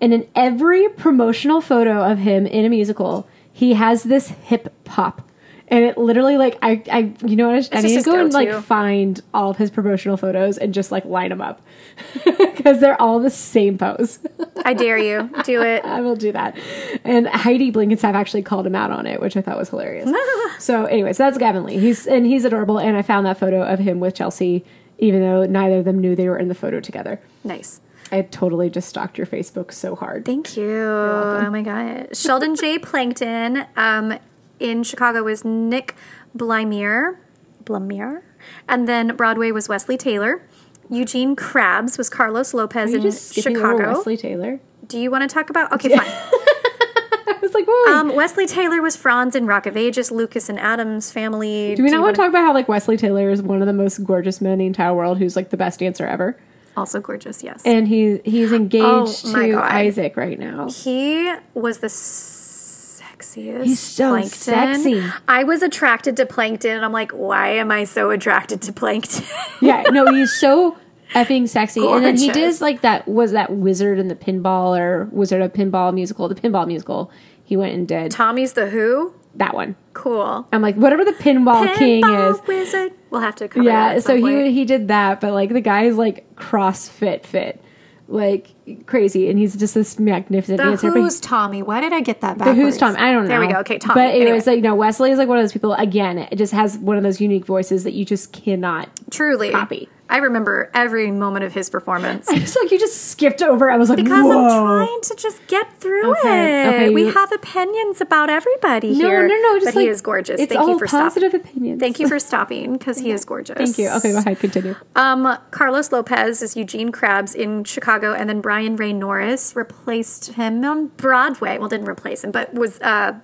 B: And in every promotional photo of him in a musical, he has this hip hop. And it literally like I I you know what I, I
A: just
B: need to go and like find all of his promotional photos and just like line them up because they're all the same pose.
A: I dare you. Do it.
B: I will do that. And Heidi Blickenstaff actually called him out on it, which I thought was hilarious. so, anyways, that's Gavin Lee. He's and he's adorable. And I found that photo of him with Chelsea, even though neither of them knew they were in the photo together.
A: Nice.
B: I totally just stalked your Facebook so hard.
A: Thank you. Oh my god. Sheldon J. Plankton um, in Chicago was Nick Blaemire. Blaemire? And then Broadway was Wesley Taylor. Eugene Krabs was Carlos Lopez in
B: just skipping over
A: Chicago.
B: Wesley Taylor?
A: Do you want to talk about? Okay, fine.
B: I was like, whoa.
A: Um, Wesley Taylor was Franz in Rock of Ages, Lucas and Addams Family.
B: do we not want to talk about how like Wesley Taylor is one of the most gorgeous men in the entire world, who's like the best dancer ever,
A: Also gorgeous, yes.
B: and he he's oh engaged
A: Oh,
B: to Isaac right now.
A: He was the sexiest.
B: He's so
A: plankton.
B: sexy.
A: I was attracted to Plankton, and I'm like, why am I so attracted to Plankton?
B: yeah, no, he's so effing sexy. And then he
A: Gorgeous.
B: did like that was that Wizard in the Pinball or Wizard of Pinball musical, the Pinball musical. He went and did
A: Tommy's the Who.
B: that one.
A: Cool.
B: I'm like, whatever the Pinball, King is.
A: Wizard. We'll have to cover that.
B: Yeah, so
A: point.
B: he he did that, but like the guy's like CrossFit fit, like crazy, and he's just this magnificent
A: The
B: dancer. but
A: Who's Tommy? Why did I get that
B: The
A: backwards?
B: Who's Tom? I don't know.
A: There we go. Okay, Tommy.
B: But it
A: Anyway,
B: was like, you know, Wesley is like one of those people. Again, it just has one of those unique voices that you just cannot.
A: truly.
B: copy.
A: I remember every moment of his performance.
B: It's like you just skipped over. I was like,
A: Because
B: whoa.
A: I'm trying to just get through
B: Okay,
A: it.
B: okay,
A: we
B: you-
A: have opinions about everybody
B: No,
A: here.
B: no, no. Just
A: but
B: like,
A: he is gorgeous.
B: It's
A: Thank
B: all
A: you for
B: positive
A: stopping.
B: opinions.
A: Thank you for stopping because he is gorgeous.
B: Thank you. Okay, go ahead. Continue.
A: Um, Carlos Lopez is Eugene Krabs in Chicago, and then Brian Ray Norris replaced him on Broadway. Well, didn't replace him, but was uh,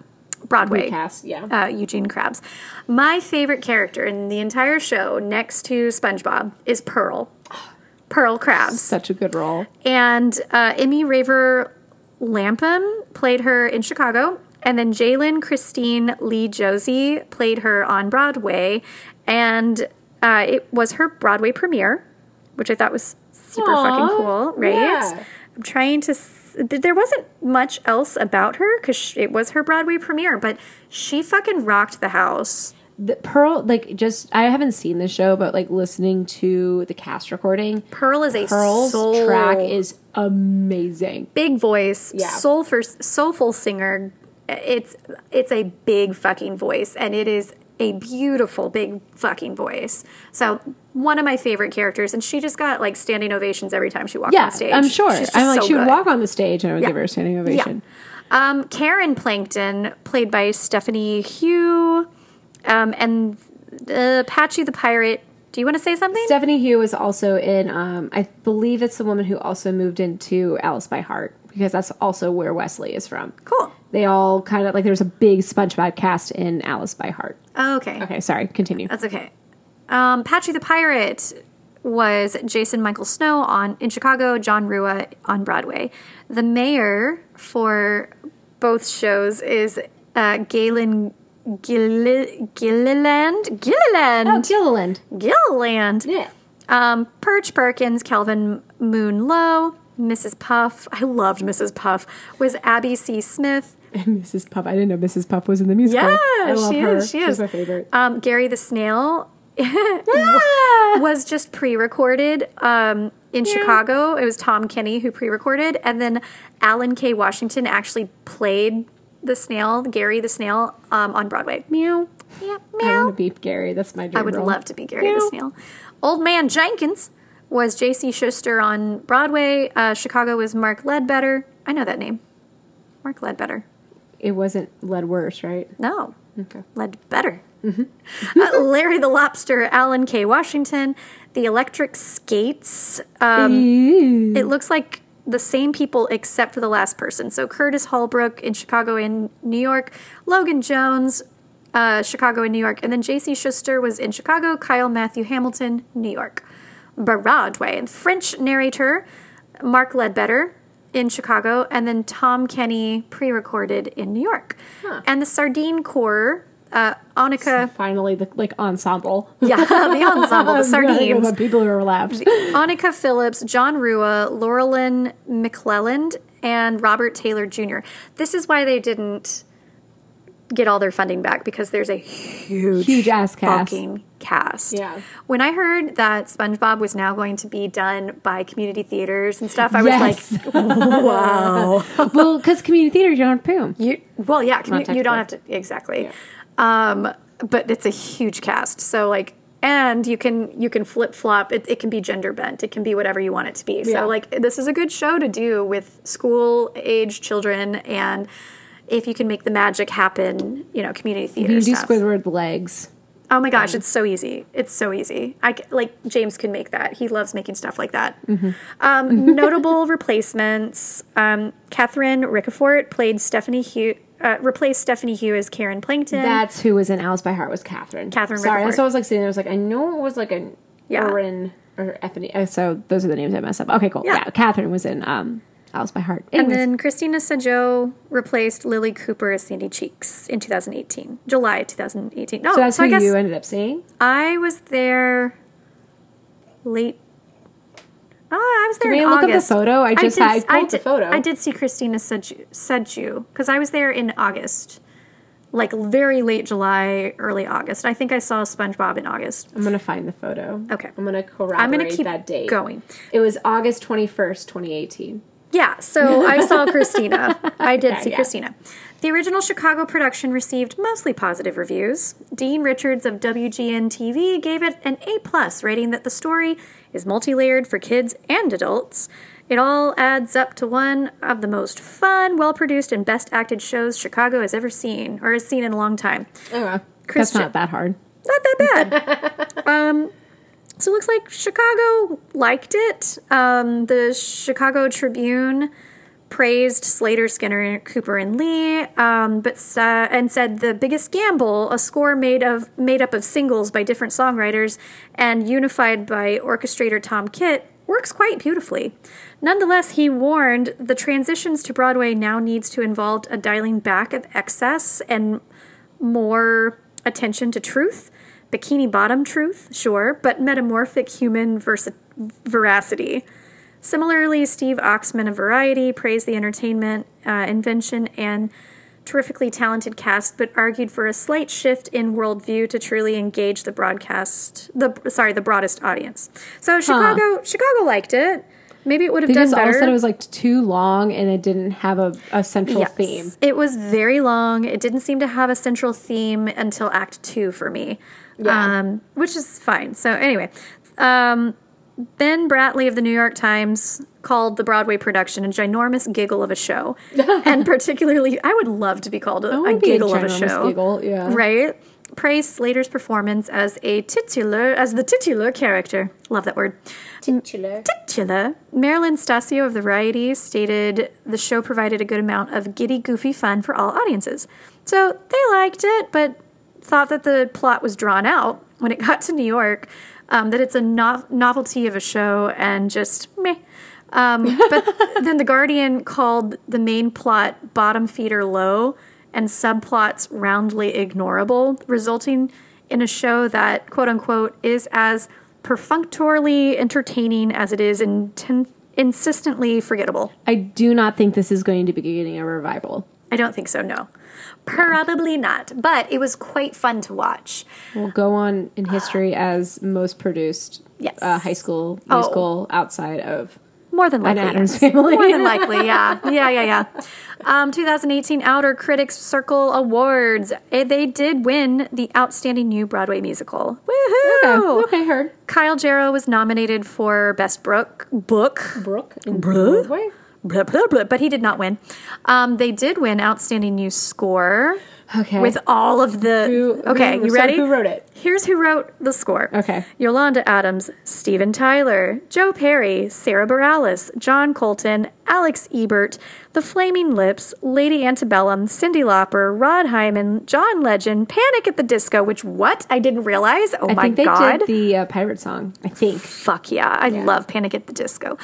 A: Broadway.
B: Recast, yeah.
A: Uh, Eugene Krabs. My favorite character in the entire show, next to SpongeBob, is Pearl. Pearl Krabs.
B: Such a good role.
A: And uh, Emmy Raver Lampman played her in Chicago. And then Jai'Len Christine Li Josey played her on Broadway. And uh, it was her Broadway premiere, which I thought was super
B: Aw,
A: fucking cool, right?
B: yeah.
A: I'm trying to. There wasn't much else about her because it was her Broadway premiere, but she fucking rocked the house.
B: The Pearl, like, just I haven't seen the show, but like listening to the cast recording,
A: Pearl is a
B: Pearl's
A: soul
B: track is amazing.
A: big voice,
B: Yeah.
A: soulful, soulful singer. It's it's a big fucking voice, and it is a beautiful big fucking voice. So one of my favorite characters, and she just got like standing ovations every time she walked
B: Yeah,
A: on stage.
B: I'm sure. I'm like,
A: so
B: she would
A: good.
B: walk on the stage and I would
A: Yeah.
B: give her a standing ovation.
A: Yeah. Um, Karen Plankton, played by Stephanie Hsu, um, and uh, Patchy the Pirate. Do you want to say something?
B: Stephanie Hsu is also in. Um, I believe it's the woman who also moved into Alice by Heart because that's also where Wesley is from.
A: cool.
B: They all kind of like there's a big SpongeBob cast in Alice by Heart.
A: Oh, okay.
B: Okay, sorry. Continue.
A: That's okay. Um, Patchy the Pirate was Jason Michael Snow on in Chicago, John Rua on Broadway. The mayor for both shows is uh, Gaelen Gilliland. Gilliland.
B: Oh, Gilliland.
A: Gilliland.
B: Yeah.
A: Um, Perch Perkins, Kelvin Moon Loh, Mrs. Puff. I loved Mrs. Puff. Was Abby C. Smith.
B: And Mrs. Puff. I didn't know Mrs. Puff was in the musical.
A: Yeah,
B: I love
A: she
B: her.
A: is. She
B: She's
A: is
B: my favorite.
A: Um, Gary the Snail! Was just pre-recorded. Um, in Chicago, it was Tom Kenny who pre-recorded, and then Alan K. Washington actually played the snail, Gary the snail, um, on Broadway.
B: Meow.
A: Yeah, meow.
B: I want to be Gary. That's my dream
A: I would
B: role.
A: love to be Gary the Snail. Old Man Jenkins was J.C. Schuster on Broadway. Uh, Chicago was Mark Ledbetter. I know that name. Mark Ledbetter.
B: It wasn't led worse, right?
A: No,
B: Okay.
A: Ledbetter. uh, Larry the Lobster, Alan K. Washington, The Electric Skates. Um, it looks like the same people except for the last person. So Curtis Holbrook in Chicago and New York, Logan Jones, uh, Chicago and New York, and then J.C. Schuster was in Chicago, Kyle Matthew Hamilton, New York. Broadway. And French narrator Mark Ledbetter in Chicago, and then Tom Kenny pre-recorded in New York. And the Sardine Corps, uh, Annika,
B: Finally, the like ensemble.
A: yeah, the ensemble, the Sardines.
B: the people who are left.
A: Annika Phillips, John Rua, Laurelyn McClelland, and Robert Taylor Jr. This is why they didn't get all their funding back because there's a huge,
B: Huge ass cast.
A: fucking cast.
B: Yeah.
A: When I heard that SpongeBob was now going to be done by community theaters and stuff, I was like, wow.
B: well, because community theaters, you don't have to pay 'em.
A: You well, yeah, commu- you don't have to exactly. Um, but it's a huge cast, so like, and you can you can flip flop. It, it can be gender bent. It can be whatever you want it to be.
B: Yeah.
A: So like, this is a good show to do with school age children, and if you can make the magic happen, you know, community theater
B: You do
A: stuff.
B: Squidward legs.
A: Oh my gosh, it's so easy. It's so easy. I like James can make that. He loves making stuff like that.
B: Mm-hmm.
A: Um, notable replacements: um, Catherine Ricafort played Stephanie Hsu, uh, replaced Stephanie Hsu as Karen Plankton.
B: That's who was in Alice by Heart was Catherine.
A: Catherine
B: Sorry,
A: Ricafort.
B: that's what I was like saying. I was like, I know it was like an
A: Yeah.
B: Orin or Effany. uh, So those are the names I messed up. Okay, cool.
A: Yeah.
B: Yeah, Catherine was in um, Alice by Heart.
A: and then Christina Sajous replaced Lilli Cooper as Sandy Cheeks in 2018, July 2018. No,
B: so that's
A: I
B: who you ended up seeing.
A: I was there late. Oh, I was there
B: we
A: in
B: look up the photo? I just
A: did,
B: had- I pulled the photo.
A: I did see Christina Sajous because I was there in August, like very late July, early August. I think I saw SpongeBob in August.
B: I'm gonna find the photo.
A: Okay.
B: I'm gonna corroborate
A: I'm gonna keep
B: that date.
A: going.
B: It was August 21st, 2018.
A: Yeah, so I saw Christina. I did
B: Yeah,
A: see
B: yeah.
A: Christina. The original Chicago production received mostly positive reviews. Dean Richards of WGN TV gave it an A plus rating that the story is multi-layered for kids and adults. It all adds up to one of the most fun, well-produced, and best acted shows Chicago has ever seen, or has seen in a long time.
B: Okay. That's not that hard.
A: Not that bad. um, so it looks like Chicago liked it. Um, the Chicago Tribune praised Slater, Skinner, Cooper, and Lee, um, but uh, and said the biggest gamble, a score made of made up of singles by different songwriters and unified by orchestrator Tom Kitt, works quite beautifully. Nonetheless, he warned the transitions to Broadway now needs to involve a dialing back of excess and more attention to truth, bikini bottom truth, sure, but metamorphic human versa- veracity. Similarly, Steve Oxman of Variety praised the entertainment, uh, invention, and terrifically talented cast, but argued for a slight shift in worldview to truly engage the broadcast, the sorry, the broadest audience. So Chicago, Chicago liked it. Maybe it would have
B: They
A: done
B: just all
A: better.
B: said it was like too long and it didn't have a, a central
A: Yes.
B: theme.
A: It was very long. It didn't seem to have a central theme until Act Two for me,
B: Yeah.
A: um, which is fine. So anyway, um, Ben Brantley of the New York Times called the Broadway production a ginormous giggle of a show, and particularly, I would love to be called a, a
B: wanna a
A: giggle of a show.
B: giggle, yeah.
A: right. Praised Slater's performance as a titular, as the titular character. Love that word
E: Titular.
A: titular. Marilyn Stasio of the Variety stated the show provided a good amount of giddy, goofy fun for all audiences. So they liked it, but thought that the plot was drawn out when it got to New York. Um, that it's a no- novelty of a show and just meh. Um, but then the Guardian called the main plot bottom feeder low and subplots roundly ignorable, resulting in a show that quote unquote is as perfunctorily entertaining as it is inten- insistently forgettable.
B: I do not think this is going to be getting a revival.
A: I don't think so, no. Probably not, but it was quite fun to watch.
B: will go on in history as most produced
A: Yes.
B: uh, high school
A: Oh.
B: musical outside of
A: More than likely.
B: Addams
A: yes.
B: Family.
A: More than likely, yeah. Yeah, yeah, yeah. Um, 2018 Outer Critics Circle Awards. Eh, They did win the Outstanding New Broadway Musical. Woohoo!
B: Okay, okay, heard.
A: Kyle Jarrow was nominated for Best Brook, Book.
B: Brooke in? Broadway?
A: Blah, blah, blah, but he did not win. Um, they did win Outstanding New Score
B: Okay.
A: with all of the.
B: Who-
A: okay,
B: who-
A: you
B: so
A: ready?
B: who wrote it?
A: Here's who wrote the score.
B: Okay.
A: Yolanda Adams, Steven Tyler, Joe Perry, Sarah Bareilles, John Coulton, Alex Ebert, The Flaming Lips, Lady Antebellum, Cyndi Lauper, Rob Hyman, John Legend, Panic at the Disco, which what? I didn't realize. Oh
B: I
A: my
B: think they
A: god.
B: did the uh, pirate song. I think.
A: Fuck yeah. I love Panic at the Disco.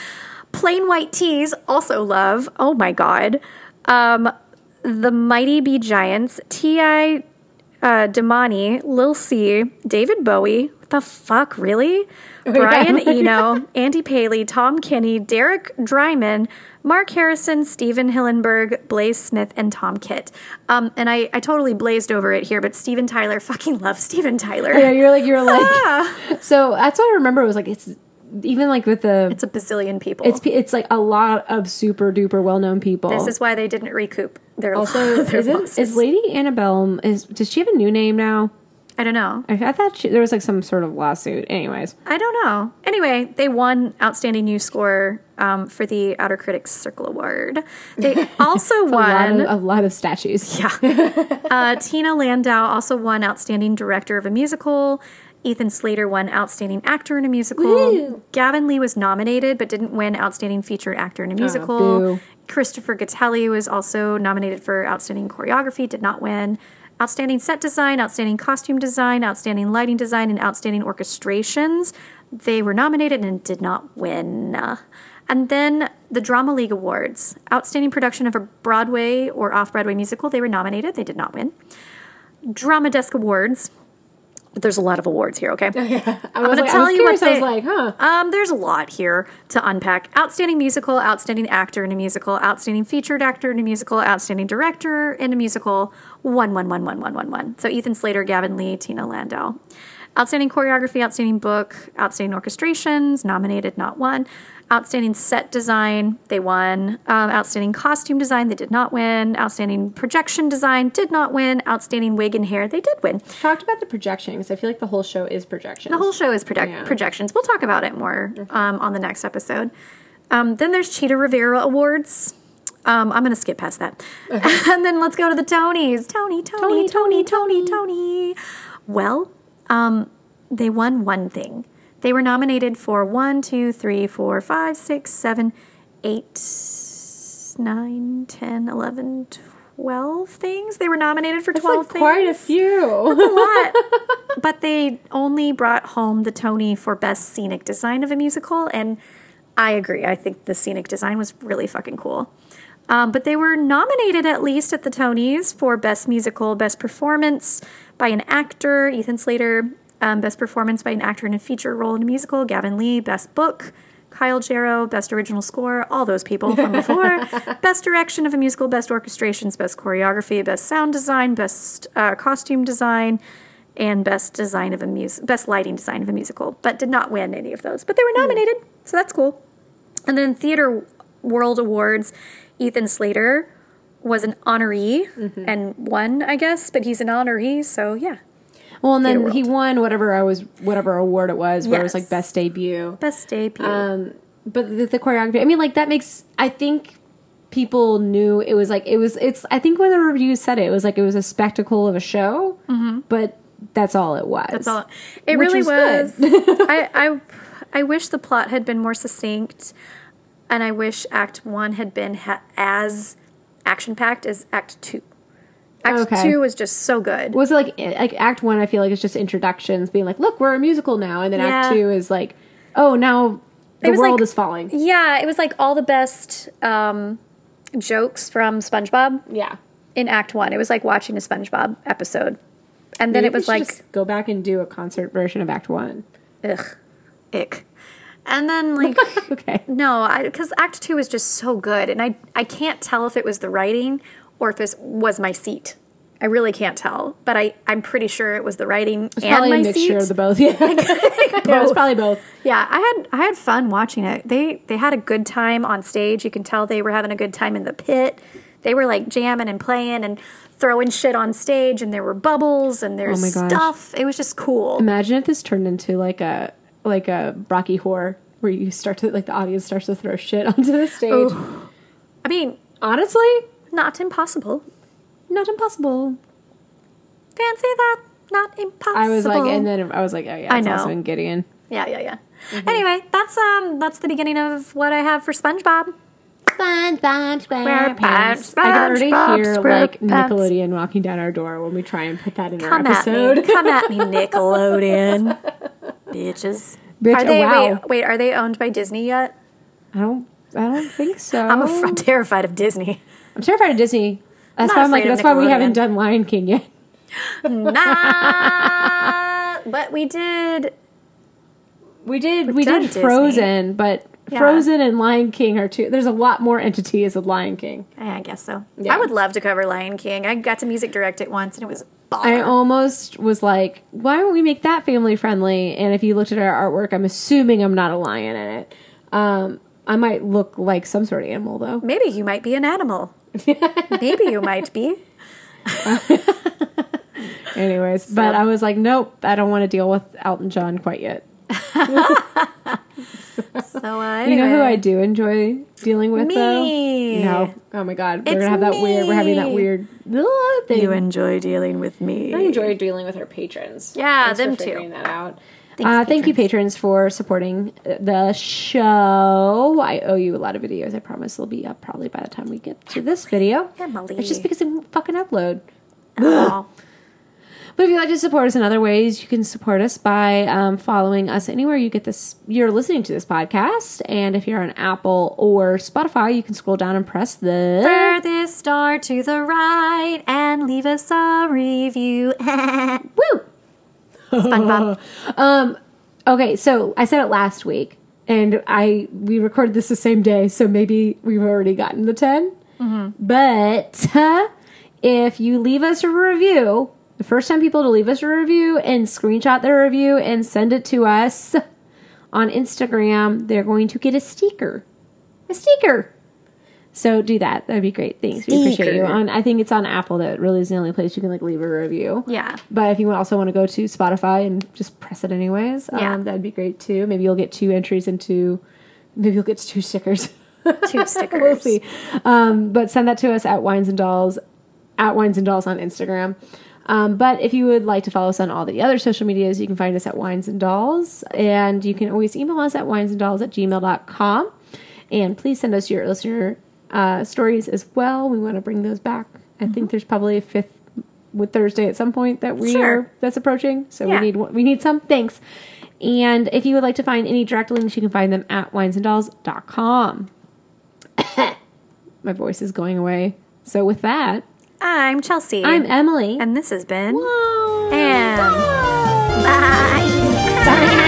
A: Plain White T's, also love. Oh my god. Um, They Might Be Giants, T.I. Uh, Damani, Lil C, David Bowie. The fuck, really? Brian Eno, Andy Paley, Tom Kenny, Derek Drymon, Mark Harrison, Stephen Hillenburg, Blaze Smith, and Tom Kitt. Um, and I, I totally blazed over it here, but Steven Tyler, fucking love Steven Tyler.
B: Yeah, you're like you're like. so that's what I remember. It was like it's even like with the
A: It's a bazillion people.
B: it's it's like a lot of super duper well known people.
A: This is why they didn't recoup their
B: also
A: their
B: is it is Lady Annabelle is does she have a new name now?
A: I don't know.
B: I, I thought she, there was like some sort of lawsuit. Anyways,
A: I don't know. Anyway, they won Outstanding New Score um, for the Outer Critics Circle Award. They also
B: a lot
A: won.
B: of, a lot of statues.
A: Yeah. uh, Tina Landau also won Outstanding Director of a Musical. Ethan Slater won Outstanding Actor in a Musical.
B: Woo!
A: Gavin Lee was nominated but didn't win Outstanding Featured Actor in a oh, Musical.
B: boo.
A: Christopher Gattelli was also nominated for Outstanding Choreography, did not win. Outstanding Set Design, Outstanding Costume Design, Outstanding Lighting Design, and Outstanding Orchestrations. They were nominated and did not win. And then the Drama League Awards. Outstanding Production of a Broadway or Off Broadway Musical. They were nominated. They did not win. Drama Desk Awards. There's a lot of awards here, okay?
B: I was,
A: gonna
B: like, I
A: tell you what
B: curious. I was like, huh?
A: Um, there's a lot here to unpack. Outstanding musical, outstanding actor in a musical, outstanding featured actor in a musical, outstanding director in a musical. One, one, one, one, one, one, one. So Ethan Slater, Gavin Lee, Tina Landau. Outstanding choreography, outstanding book, outstanding orchestrations, nominated, not won. Outstanding set design, they won. Um, outstanding costume design, they did not win. Outstanding projection design, did not win. Outstanding wig and hair, they did win.
B: Talked about the projection because I feel like the whole show is projections.
A: The whole show is project-
B: Yeah.
A: projections. We'll talk about it more um, on the next episode. Um, then there's Chita Rivera Awards. Um, I'm going to skip past that. and then let's go to the Tonys. Tony, Tony, Tony, Tony, Tony. Well, um, they won one thing. They were nominated for one, two, three, four, five, six, seven, eight, nine, ten, eleven, twelve things. They were nominated for
B: It's
A: 12
B: like quite a few.
A: a lot. but they only brought home the Tony for best scenic design of a musical, and I agree. I think the scenic design was really fucking cool. Um, but they were nominated at least at the Tonys for best musical, best performance by an actor, Ethan Slater, um, best performance by an actor in a feature role in a musical, Gavin Lee, best book. Kyle Jarrow, Best Original Score, all those people from before. best Direction of a Musical, Best Orchestrations, Best Choreography, Best Sound Design, Best uh, Costume Design, and Best Design of a mus- Best Lighting Design of a Musical, but did not win any of those. But they were nominated, so that's cool. And then Theater World Awards, Ethan Slater was an honoree and won, I guess, but he's an honoree, so yeah.
B: Well, and then he won whatever I was, whatever award it was, where it was like best debut.
A: Best debut.
B: Um, but the, the choreography, I mean, like that makes. I think people knew it was like it was. It's. I think when the reviews said it, it was like it was a spectacle of a show, but that's all it was.
A: Mm-hmm. That's all. It really
B: was
A: was. I, I I wish the plot had been more succinct, and I wish Act One had been ha- as action packed as Act Two. Act
B: Okay.
A: Two was just so good.
B: Was it like like Act One? I feel like it's just introductions, being like, "Look, we're a musical now," and then Act Two is like, "Oh, now the
A: It was
B: world
A: like-
B: is falling."
A: Yeah, it was like all the best um, jokes from SpongeBob
B: Yeah,
A: in Act One. It was like watching a SpongeBob episode, and then
B: Maybe
A: it was like
B: just go back and do a concert version of Act One.
A: ugh, ick, and then like.
B: Okay.
A: No, because Act Two is just so good, and I I can't tell if it was the writing or if this was my seat. I really can't tell, but I I'm pretty sure it was the writing and
B: Probably
A: my
B: a mixture
A: seat.
B: of the both. Yeah, yeah it was probably both.
A: Yeah, I had I had fun watching it. They they had a good time on stage. You can tell they were having a good time in the pit. They were like jamming and playing and throwing shit on stage, and there were bubbles and there's
B: Oh
A: stuff. It was just cool.
B: Imagine if this turned into like a like a Rocky Horror where you start to like the audience starts to throw shit onto the stage.
A: I mean,
B: Honestly,
A: not impossible.
B: not impossible.
A: Fancy that? Not impossible.
B: I was like, and then I was like, oh yeah,
A: I
B: it's
A: know.
B: also in Gideon.
A: yeah, yeah, yeah.
B: Mm-hmm.
A: Anyway, that's um that's the beginning of what I have for SpongeBob.
E: SpongeBob SquarePants.
B: I can already
A: SpongeBob
B: hear like Nickelodeon walking down our door when we try and put that in
A: Come
B: our
A: at
B: episode.
A: me, come at me, Nickelodeon, bitches.
B: Bitch,
A: Are they
B: wow.
A: wait, wait? Are they owned by Disney yet?
B: I don't, I don't think so.
A: I'm, af- I'm terrified of Disney.
B: I'm terrified of Disney. That's why I'm like, that's why we haven't done Lion King yet.
A: nah, but we did.
B: We did, we did
A: Disney.
B: Frozen, but
A: Yeah.
B: Frozen and Lion King are two. There's a lot more entities with Lion King.
A: I guess so.
B: Yeah.
A: I would love to cover Lion King. I got to music direct it once, and it was.
B: I almost was like, why don't we make that family friendly? And if you looked at our artwork, I'm assuming I'm not a lion in it. Um, I might look like some sort of animal though.
A: Maybe you might be an animal. Maybe you might be.
B: Anyways, but I was like, nope, I don't want to deal with Elton John quite yet.
A: So uh,
B: You know who. I do enjoy dealing with
A: Me.
B: though? No. Oh my god, we're
A: It's
B: gonna have that weird. We're having that weird ugh, thing.
A: You enjoy dealing with me.
B: I enjoy dealing with our patrons.
A: Yeah,
B: Thanks for
A: them too.
B: figuring that out.
A: Thanks,
B: uh, thank you, patrons, for supporting the show. I owe you a lot of videos. I promise they'll be up probably by the time we get to this video.
A: Emily.
B: It's just because it won't fucking upload.
A: Oh.
B: But if you'd like to support us in other ways, you can support us by um, following us anywhere you get this. You're listening to this podcast, and if you're on Apple or Spotify, you can scroll down and press the.
A: Furthest star to the right and leave us a review.
B: Woo!
A: SpongeBob.
B: Um, okay, so I said it last week, and I we recorded this the same day, so maybe we've already gotten the 10 But uh, if you leave us a review, the first time people to leave us a review and screenshot their review and send it to us on Instagram, they're going to get a sticker. A sticker. So do that. That'd be great. Thanks. We appreciate you. On I think it's on Apple that really is the only place you can like leave a review.
A: Yeah.
B: But if you also want to go to Spotify and just press it anyways,
A: Yeah.
B: um, that'd be great too. Maybe you'll get two entries into, maybe you'll get two stickers.
A: Two stickers.
B: we'll see. Um, but send that to us at Wines and Dolls, at Wines and Dolls on Instagram. Um, but if you would like to follow us on all the other social medias, you can find us at Wines and Dolls. And you can always email us at winesanddolls at gmail.com. And please send us your listener uh, stories as well. We want to bring those back. I think there's probably a fifth with Thursday at some point that we
A: Sure.
B: are that's approaching. So
A: Yeah.
B: we need we need some. Thanks. And if you would like to find any direct links, you can find them at winesanddolls.com. My voice is going away. So with that,
A: I'm Chelsea.
B: I'm Emily.
A: and this has been. And- Bye.